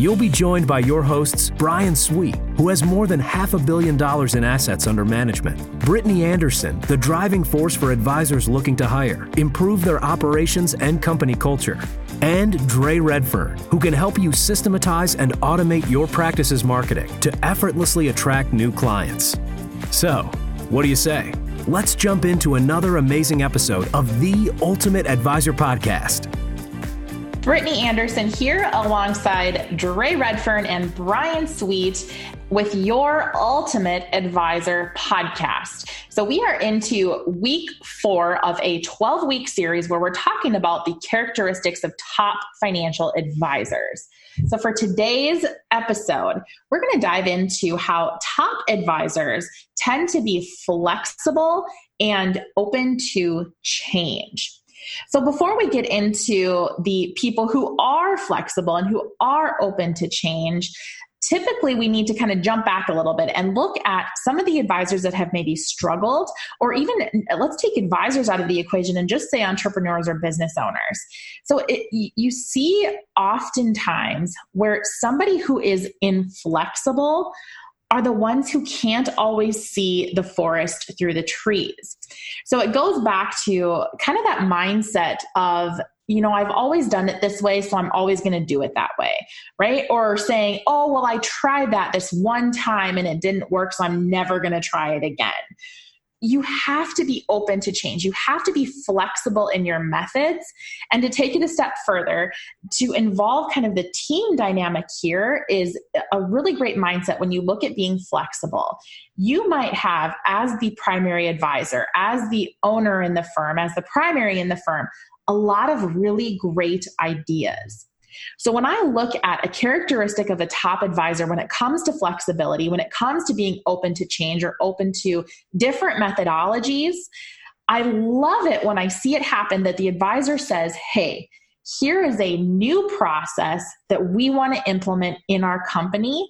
You'll be joined by your hosts, Brian Sweet, who has more than half a billion dollars in assets under management, Brittany Anderson, the driving force for advisors looking to hire, improve their operations and company culture, and Dre Redfern, who can help you systematize and automate your practice's marketing to effortlessly attract new clients. So, what do you say? Let's jump into another amazing episode of the Ultimate Advisor Podcast. Brittany Anderson here alongside Dre Redfern and Brian Sweet with your Ultimate Advisor podcast. So, we are into week four of a 12 week series where we're talking about the characteristics of top financial advisors. So, for today's episode, we're going to dive into how top advisors tend to be flexible and open to change. So, before we get into the people who are flexible and who are open to change, typically we need to kind of jump back a little bit and look at some of the advisors that have maybe struggled, or even let's take advisors out of the equation and just say entrepreneurs or business owners. So it, you see oftentimes where somebody who is inflexible are the ones who can't always see the forest through the trees. So it goes back to kind of that mindset of, you know, I've always done it this way, so I'm always going to do it that way, right? Or saying, oh, well, I tried that this one time and it didn't work, so I'm never going to try it again you have to be open to change. You have to be flexible in your methods. And to take it a step further, to involve kind of the team dynamic here is a really great mindset when you look at being flexible. You might have, as the primary advisor, as the owner in the firm, as the primary in the firm, a lot of really great ideas. So when I look at a characteristic of a top advisor when it comes to flexibility, when it comes to being open to change or open to different methodologies, I love it when I see it happen that the advisor says, hey, here is a new process that we want to implement in our company.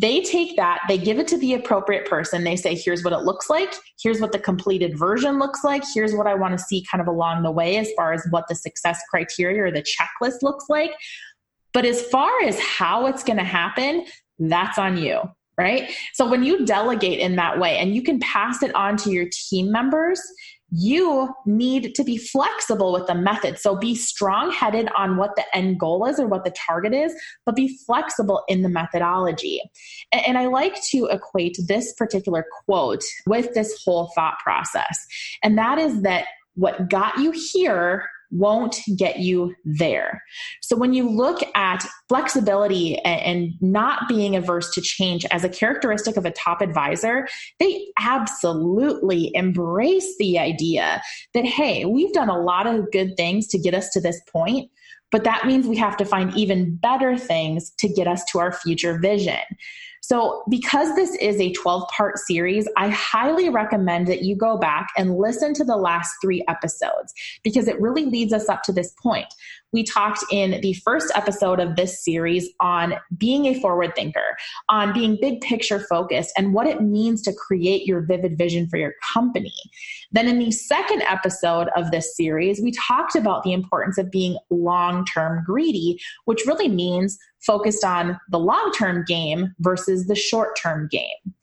They take that, they give it to the appropriate person. They say, here's what it looks like. Here's what the completed version looks like. Here's what I want to see kind of along the way as far as what the success criteria or the checklist looks like. But as far as how it's going to happen, that's on you right? So when you delegate in that way and you can pass it on to your team members, you need to be flexible with the method. So be strong headed on what the end goal is or what the target is, but be flexible in the methodology. And, and, I like to equate this particular quote with this whole thought process. And that is that what got you here won't get you there. So when you look at flexibility and, not being averse to change as a characteristic of a top advisor, they absolutely embrace the idea that, hey, we've done a lot of good things to get us to this point. But that means we have to find even better things to get us to our future vision. So, because this is a 12 part series, I highly recommend that you go back and listen to the last three episodes because it really leads us up to this point. We talked in the first episode of this series on being a forward thinker, on being big picture focused, and what it means to create your vivid vision for your company. Then, in the second episode of this series, we talked about the importance of being long term greedy, which really means focused on the long term game versus the short term game.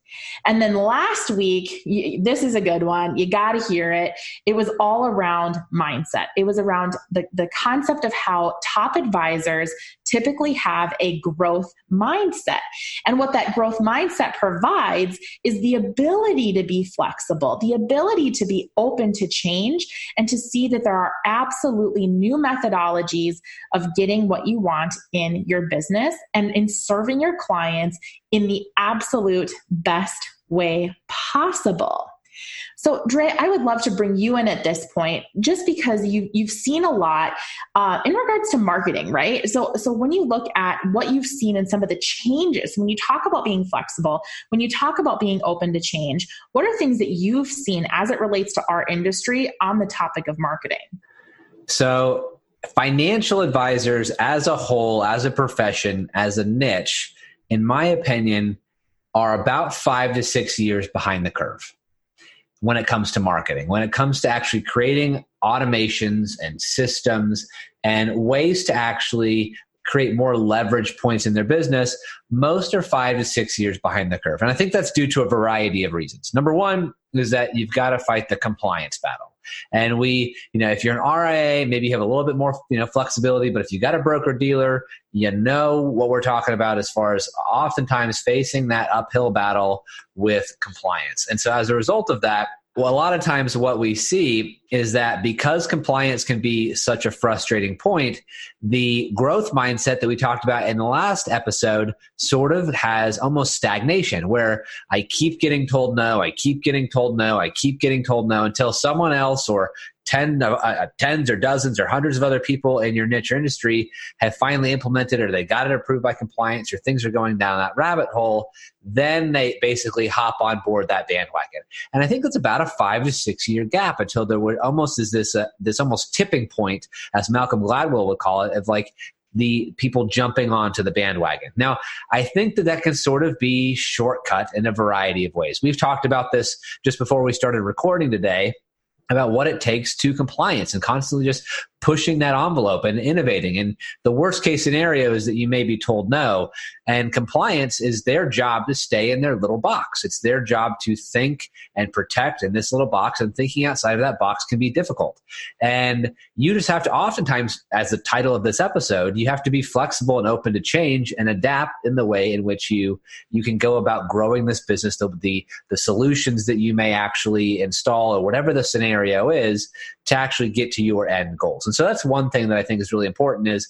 And then last week, this is a good one. You got to hear it. It was all around mindset. It was around the, the concept of how top advisors typically have a growth mindset. And what that growth mindset provides is the ability to be flexible, the ability to be open to change, and to see that there are absolutely new methodologies of getting what you want in your business and in serving your clients in the absolute best way possible. So, Dre, I would love to bring you in at this point, just because you you've seen a lot uh, in regards to marketing, right? So, so when you look at what you've seen and some of the changes, when you talk about being flexible, when you talk about being open to change, what are things that you've seen as it relates to our industry on the topic of marketing? So, financial advisors as a whole, as a profession, as a niche, in my opinion, are about five to six years behind the curve when it comes to marketing, when it comes to actually creating automations and systems and ways to actually create more leverage points in their business, most are five to six years behind the curve. And I think that's due to a variety of reasons. Number one is that you've got to fight the compliance battle. And we, you know, if you're an RIA, maybe you have a little bit more, you know, flexibility. But if you got a broker dealer, you know what we're talking about as far as oftentimes facing that uphill battle with compliance. And so as a result of that, well, a lot of times what we see is that because compliance can be such a frustrating point, the growth mindset that we talked about in the last episode sort of has almost stagnation where I keep getting told no, I keep getting told no, I keep getting told no until someone else or ten, uh, uh, tens or dozens or hundreds of other people in your niche or industry have finally implemented or they got it approved by compliance or things are going down that rabbit hole, then they basically hop on board that bandwagon. And I think that's about a five to six year gap until there were almost is this uh, this almost tipping point, as Malcolm Gladwell would call it, of like the people jumping onto the bandwagon. Now, I think that that can sort of be shortcut in a variety of ways. We've talked about this just before we started recording today about what it takes to compliance and constantly just pushing that envelope and innovating. And the worst case scenario is that you may be told no. And compliance is their job to stay in their little box. It's their job to think and protect in this little box, and thinking outside of that box can be difficult. And you just have to, oftentimes, as the title of this episode, you have to be flexible and open to change and adapt in the way in which you you can go about growing this business. The the, the solutions that you may actually install or whatever the scenario is to actually get to your end goals. And so that's one thing that I think is really important is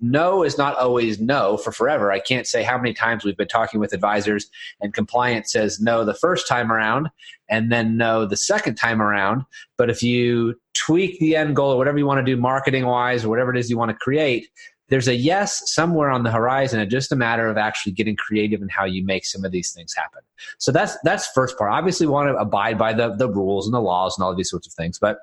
no is not always no for forever. I can't say how many times we've been talking with advisors and compliance says no the first time around and then no the second time around. But if you tweak the end goal or whatever you want to do marketing wise or whatever it is you want to create, there's a yes somewhere on the horizon. It's just a matter of actually getting creative in how you make some of these things happen. So that's that's first part. Obviously, want to abide by the the rules and the laws and all these sorts of things, but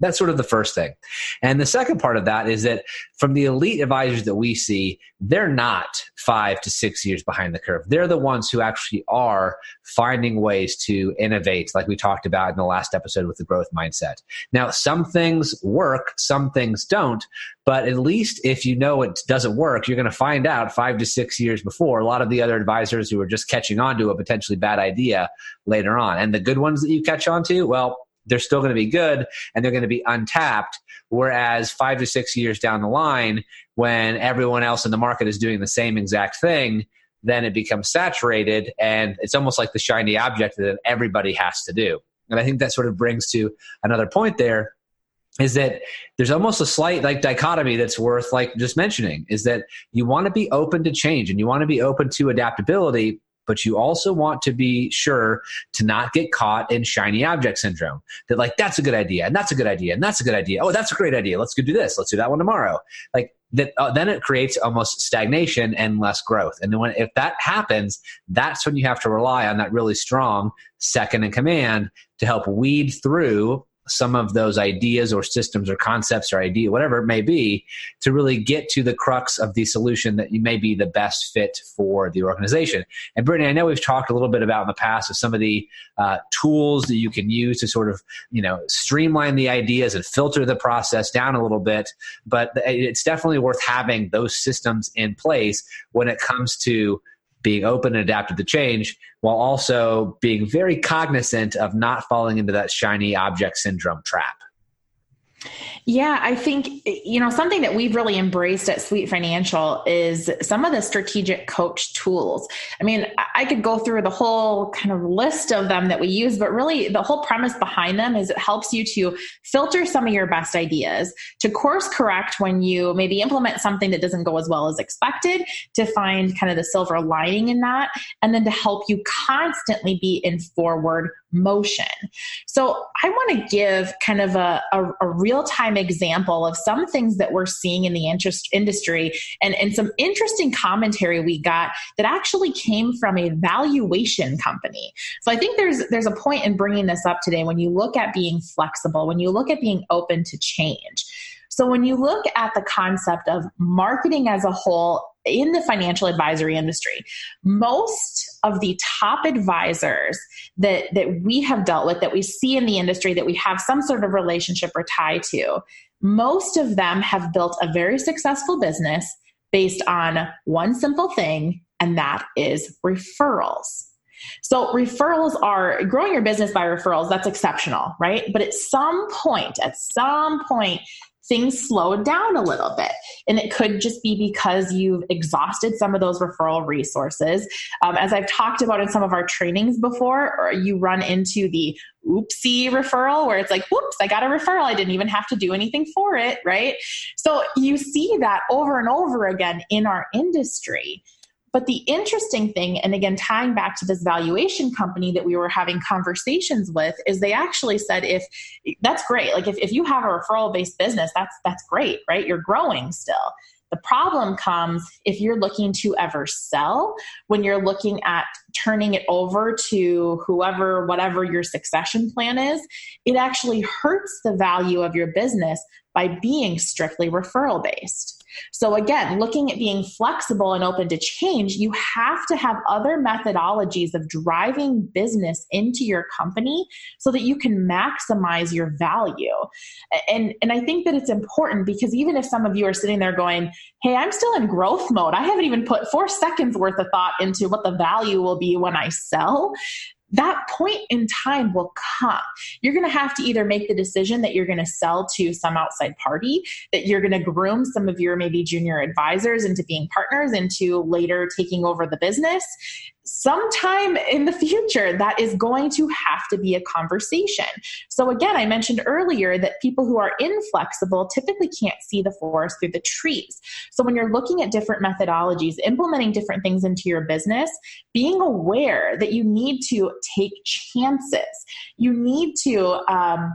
that's sort of the first thing. And the second part of that is that from the elite advisors that we see, they're not five to six years behind the curve. They're the ones who actually are finding ways to innovate, like we talked about in the last episode with the growth mindset. Now, some things work, some things don't, but at least if you know it doesn't work, you're going to find out five to six years before a lot of the other advisors who are just catching on to a potentially bad idea later on. And the good ones that you catch on to, well, they're still going to be good and they're going to be untapped. Whereas five to six years down the line, when everyone else in the market is doing the same exact thing, then it becomes saturated and it's almost like the shiny object that everybody has to do. And I think that sort of brings to another point there is that there's almost a slight like dichotomy that's worth like just mentioning is that you want to be open to change and you want to be open to adaptability but you also want to be sure to not get caught in shiny object syndrome. That like that's a good idea, and that's a good idea, and that's a good idea. Oh, that's a great idea. Let's go do this. Let's do that one tomorrow. Like that, uh, then it creates almost stagnation and less growth. And then when if that happens, that's when you have to rely on that really strong second in command to help weed through some of those ideas or systems or concepts or idea, whatever it may be, to really get to the crux of the solution that you may be the best fit for the organization. And Brittany, I know we've talked a little bit about in the past of some of the uh, tools that you can use to sort of, you know, streamline the ideas and filter the process down a little bit. But it's definitely worth having those systems in place when it comes to being open and adaptive to change while also being very cognizant of not falling into that shiny object syndrome trap. Yeah, I think, you know, something that we've really embraced at Sweet Financial is some of the strategic coach tools. I mean, I could go through the whole kind of list of them that we use, but really the whole premise behind them is it helps you to filter some of your best ideas, to course correct when you maybe implement something that doesn't go as well as expected, to find kind of the silver lining in that, and then to help you constantly be in forward motion. So I want to give kind of a, a, a real time example of some things that we're seeing in the interest industry and, and some interesting commentary we got that actually came from a valuation company. So I think there's there's a point in bringing this up today when you look at being flexible, when you look at being open to change. So when you look at the concept of marketing as a whole in the financial advisory industry, most of the top advisors that, that we have dealt with, that we see in the industry, that we have some sort of relationship or tie to, most of them have built a very successful business based on one simple thing, and that is referrals. So referrals are growing your business by referrals. That's exceptional, right? But at some point, at some point, things slowed down a little bit. And it could just be because you've exhausted some of those referral resources. Um, as I've talked about in some of our trainings before, or you run into the oopsie referral where it's like, whoops, I got a referral. I didn't even have to do anything for it, right? So you see that over and over again in our industry. But the interesting thing, and again, tying back to this valuation company that we were having conversations with, is they actually said if that's great, like if, if you have a referral based business, that's that's great, right? You're growing still. The problem comes if you're looking to ever sell, when you're looking at turning it over to whoever, whatever your succession plan is, it actually hurts the value of your business by being strictly referral based. So, again, looking at being flexible and open to change, you have to have other methodologies of driving business into your company so that you can maximize your value. And, and I think that it's important because even if some of you are sitting there going, hey, I'm still in growth mode, I haven't even put four seconds worth of thought into what the value will be when I sell, that point in time will come. You're going to have to either make the decision that you're going to sell to some outside party, that you're going to groom some of your maybe junior advisors into being partners, into later taking over the business sometime in the future that is going to have to be a conversation. So again, I mentioned earlier that people who are inflexible typically can't see the forest through the trees. So when you're looking at different methodologies, implementing different things into your business, being aware that you need to take chances. You need to um,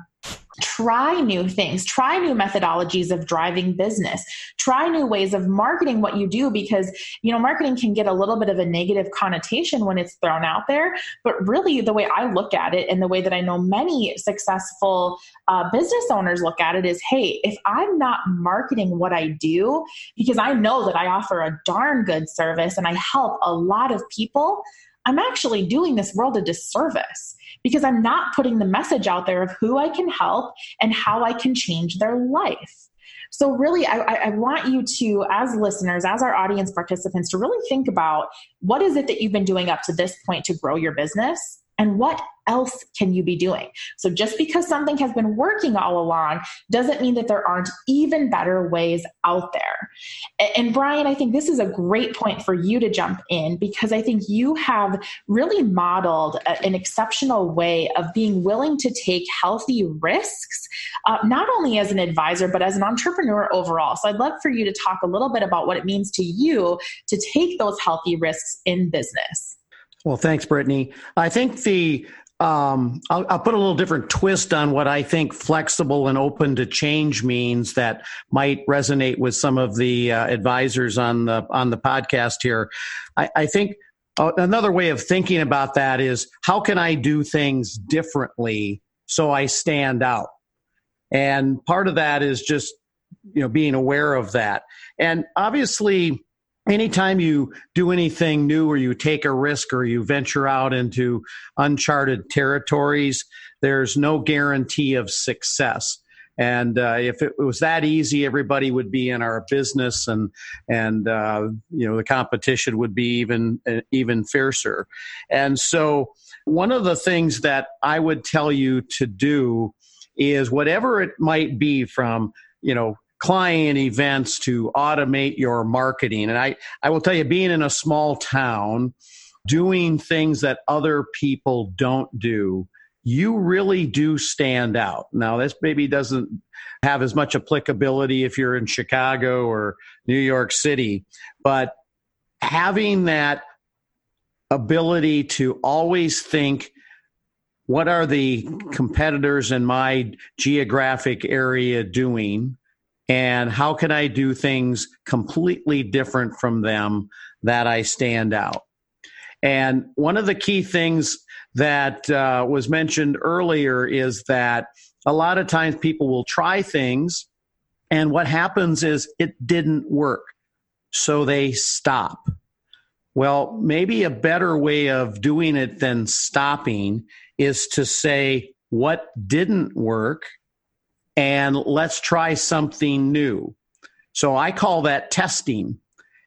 try new things, try new methodologies of driving business, try new ways of marketing what you do because, you know, marketing can get a little bit of a negative connotation when it's thrown out there. But really, the way I look at it and the way that I know many successful uh, business owners look at it is hey, if I'm not marketing what I do, because I know that I offer a darn good service and I help a lot of people, I'm actually doing this world a disservice because I'm not putting the message out there of who I can help and how I can change their life. So, really, I, I, want you to, as listeners, as our audience participants, to really think about what is it that you've been doing up to this point to grow your business and what else can you be doing? So just because something has been working all along doesn't mean that there aren't even better ways out there. And Brian, I think this is a great point for you to jump in because I think you have really modeled an exceptional way of being willing to take healthy risks, uh, not only as an advisor, but as an entrepreneur overall. So I'd love for you to talk a little bit about what it means to you to take those healthy risks in business. Well, thanks, Brittany. I think the um, I'll, I'll, put a little different twist on what I think flexible and open to change means that might resonate with some of the uh, advisors on the on the podcast here. I, I think uh, another way of thinking about that is how can I do things differently so I stand out, and part of that is just you know being aware of that, and obviously anytime you do anything new or you take a risk or you venture out into uncharted territories, there's no guarantee of success. And uh, if it was that easy, everybody would be in our business, and and uh, you know the competition would be even uh, even fiercer. And so, one of the things that I would tell you to do is whatever it might be, from you know client events to automate your marketing. And I, I will tell you, being in a small town, doing things that other people don't do, you really do stand out. Now, this maybe doesn't have as much applicability if you're in Chicago or New York City, but having that ability to always think what are the competitors in my geographic area doing? And how can I do things completely different from them that I stand out? And one of the key things that uh, was mentioned earlier is that a lot of times people will try things, and what happens is it didn't work. So they stop. Well, maybe a better way of doing it than stopping is to say what didn't work and let's try something new. So I call that testing.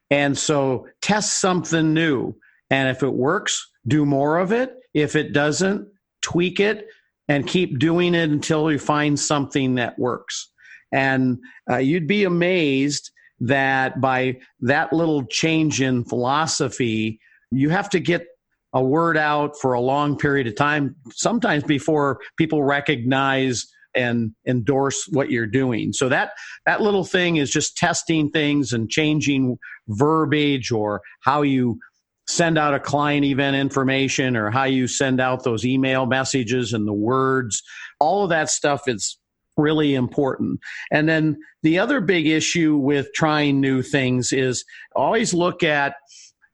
And so test something new. And if it works, do more of it. If it doesn't, tweak it and keep doing it until you find something that works. And uh, you'd be amazed that by that little change in philosophy, you have to get a word out for a long period of time, sometimes before people recognize and endorse what you're doing. So that that little thing is just testing things and changing verbiage or how you send out a client event information or how you send out those email messages and the words. All of that stuff is really important. And then the other big issue with trying new things is always look at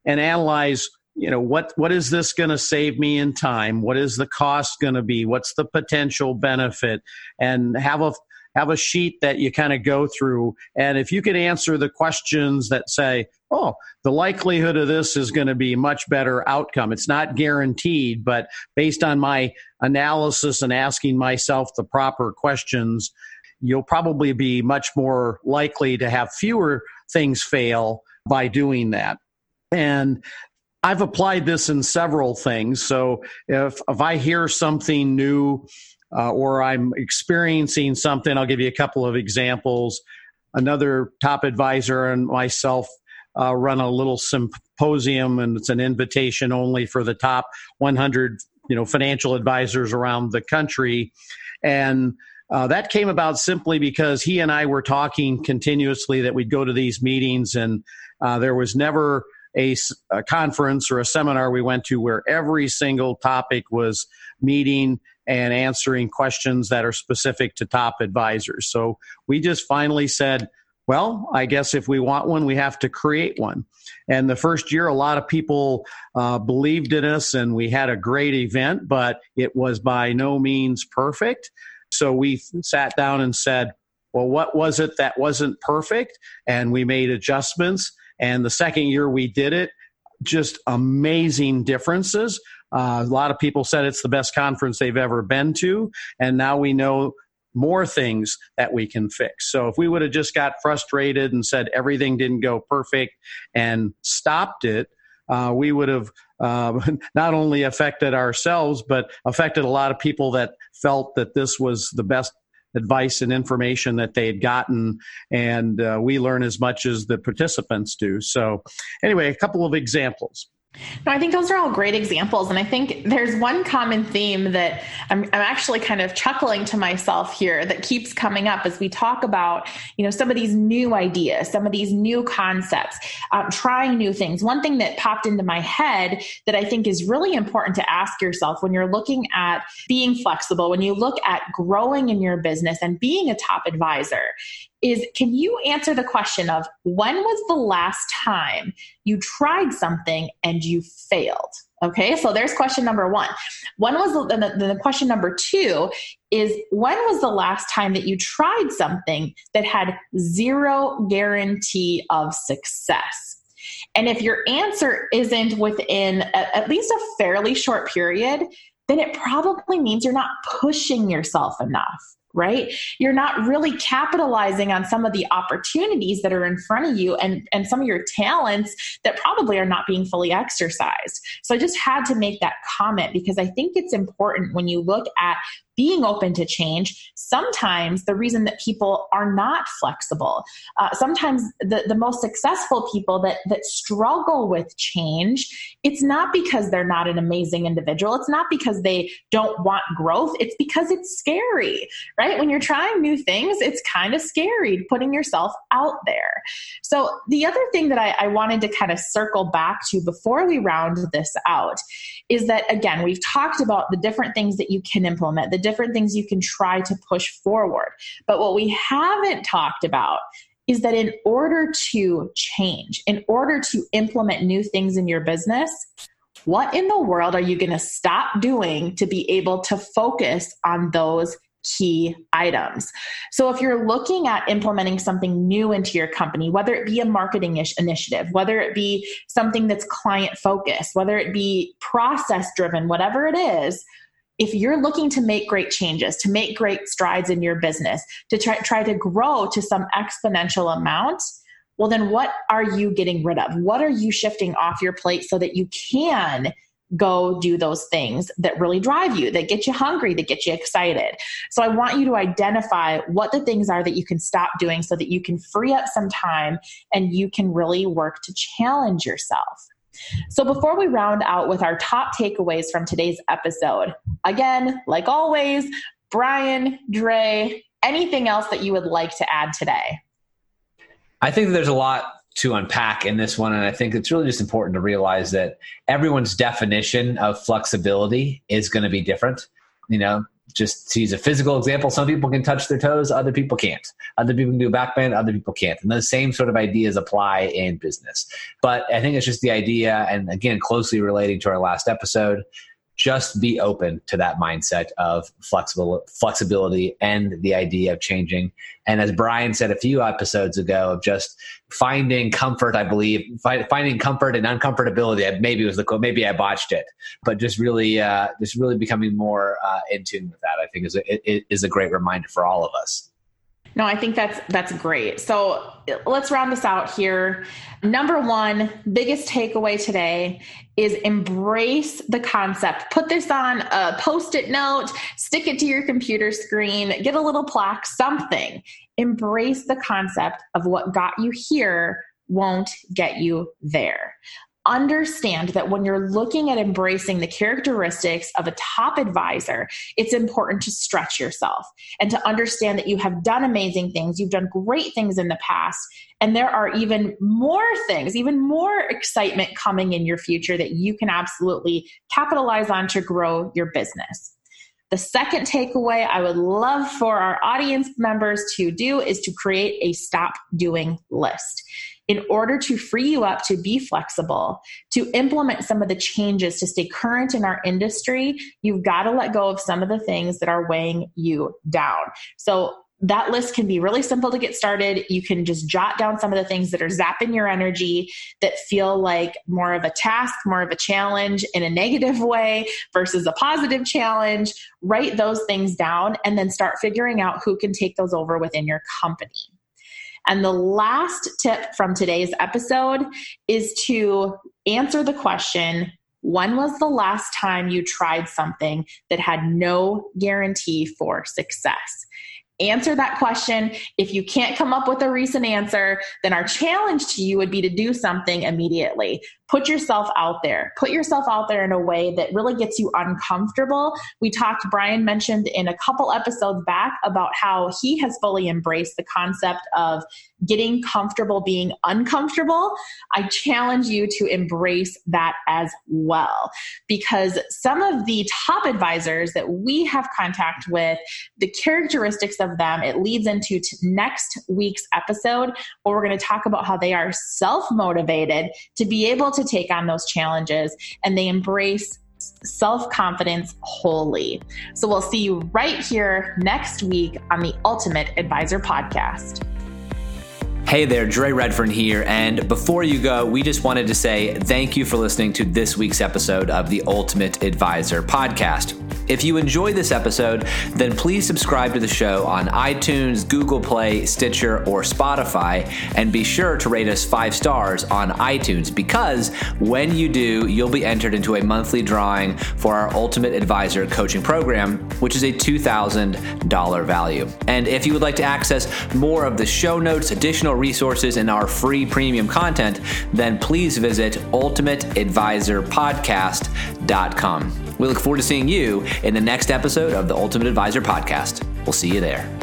and analyze you know what what is this going to save me in time? What is the cost going to be? What's the potential benefit? And have a have a sheet that you kind of go through. And if you can answer the questions that say oh the likelihood of this is going to be much better outcome. It's not guaranteed but based on my analysis and asking myself the proper questions you'll probably be much more likely to have fewer things fail by doing that. And I've applied this in several things. So if if I hear something new uh, or I'm experiencing something, I'll give you a couple of examples. Another top advisor and myself uh, run a little symposium, and it's an invitation only for the top 100, you know, financial advisors around the country, and uh, that came about simply because he and I were talking continuously that we'd go to these meetings, and uh, there was never a, a conference or a seminar we went to where every single topic was meeting and answering questions that are specific to top advisors. So we just finally said, well, I guess if we want one, we have to create one. And the first year, a lot of people uh, believed in us and we had a great event, but it was by no means perfect. So we sat down and said, well, what was it that wasn't perfect? And we made adjustments. And the second year we did it, just amazing differences. Uh, a lot of people said it's the best conference they've ever been to. And now we know more things that we can fix. So if we would have just got frustrated and said everything didn't go perfect and stopped it, uh, we would have uh, not only affected ourselves, but affected a lot of people that felt that this was the best advice and information that they had gotten, and uh, we learn as much as the participants do. So, anyway, a couple of examples. No, I think those are all great examples. And I think there's one common theme that I'm, I'm, actually kind of chuckling to myself here that keeps coming up as we talk about, you know, some of these new ideas, some of these new concepts, um, trying new things. One thing that popped into my head that I think is really important to ask yourself when you're looking at being flexible, when you look at growing in your business and being a top advisor is can you answer the question of when was the last time you tried something and you failed? Okay, so there's question number one. When was the, the, the, question number two is when was the last time that you tried something that had zero guarantee of success? And if your answer isn't within a, at least a fairly short period, then it probably means you're not pushing yourself enough right? You're not really capitalizing on some of the opportunities that are in front of you and and some of your talents that probably are not being fully exercised. So i just had to make that comment because i think it's important when you look at being open to change. Sometimes the reason that people are not flexible, uh, sometimes the, the most successful people that, that struggle with change, it's not because they're not an amazing individual. It's not because they don't want growth. It's because it's scary, right? When you're trying new things, it's kind of scary putting yourself out there. So the other thing that I, I wanted to kind of circle back to before we round this out is that, again, we've talked about the different things that you can implement, the different things you can try to push forward. But what we haven't talked about is that in order to change, in order to implement new things in your business, what in the world are you going to stop doing to be able to focus on those key items. So, if you're looking at implementing something new into your company, whether it be a marketing ish initiative, whether it be something that's client focused, whether it be process driven, whatever it is, if you're looking to make great changes, to make great strides in your business, to try, try to grow to some exponential amount, well, then what are you getting rid of? What are you shifting off your plate so that you can go do those things that really drive you, that get you hungry, that get you excited. So I want you to identify what the things are that you can stop doing so that you can free up some time and you can really work to challenge yourself. So, before we round out with our top takeaways from today's episode, again, like always, Brian, Dre, anything else that you would like to add today? I think there's a lot to unpack in this one. And I think it's really just important to realize that everyone's definition of flexibility is going to be different. You know, just to use a physical example, some people can touch their toes, other people can't. Other people can do a back bend, other people can't. And those same sort of ideas apply in business. But I think it's just the idea, and again, closely relating to our last episode, just be open to that mindset of flexible flexibility and the idea of changing. And as Brian said a few episodes ago, of just finding comfort. I believe finding comfort and uncomfortability. Maybe was the quote. Maybe I botched it, but just really, uh, just really becoming more uh, in tune with that. I think is a, is a great reminder for all of us. No, I think that's that's great. So let's round this out here. Number one, biggest takeaway today is embrace the concept. Put this on a post-it note, stick it to your computer screen, get a little plaque, something. Embrace the concept of what got you here won't get you there understand that when you're looking at embracing the characteristics of a top advisor, it's important to stretch yourself and to understand that you have done amazing things. You've done great things in the past, and there are even more things, even more excitement coming in your future that you can absolutely capitalize on to grow your business. The second takeaway I would love for our audience members to do is to create a stop doing list in order to free you up to be flexible, to implement some of the changes to stay current in our industry, you've got to let go of some of the things that are weighing you down. So that list can be really simple to get started. You can just jot down some of the things that are zapping your energy that feel like more of a task, more of a challenge in a negative way versus a positive challenge. Write those things down and then start figuring out who can take those over within your company. And the last tip from today's episode is to answer the question when was the last time you tried something that had no guarantee for success? answer that question. If you can't come up with a recent answer, then our challenge to you would be to do something immediately put yourself out there. Put yourself out there in a way that really gets you uncomfortable. We talked brian mentioned in a couple episodes back about how he has fully embraced the concept of getting comfortable being uncomfortable. I challenge you to embrace that as well because some of the top advisors that we have contact with the characteristics of them it leads into t- next week's episode where we're going to talk about how they are self motivated to be able to to take on those challenges and they embrace self confidence wholly. So we'll see you right here next week on the Ultimate Advisor Podcast. Hey there, Dre Redfern here. And before you go, we just wanted to say thank you for listening to this week's episode of the Ultimate Advisor Podcast. If you enjoy this episode, then please subscribe to the show on iTunes, Google Play, Stitcher, or Spotify, and be sure to rate us five stars on iTunes because when you do, you'll be entered into a monthly drawing for our Ultimate Advisor coaching program, which is a $2,000 value. And if you would like to access more of the show notes, additional resources, and our free premium content, then please visit ultimateadvisorpodcast.com. We look forward to seeing you in the next episode of the Ultimate Advisor Podcast. We'll see you there.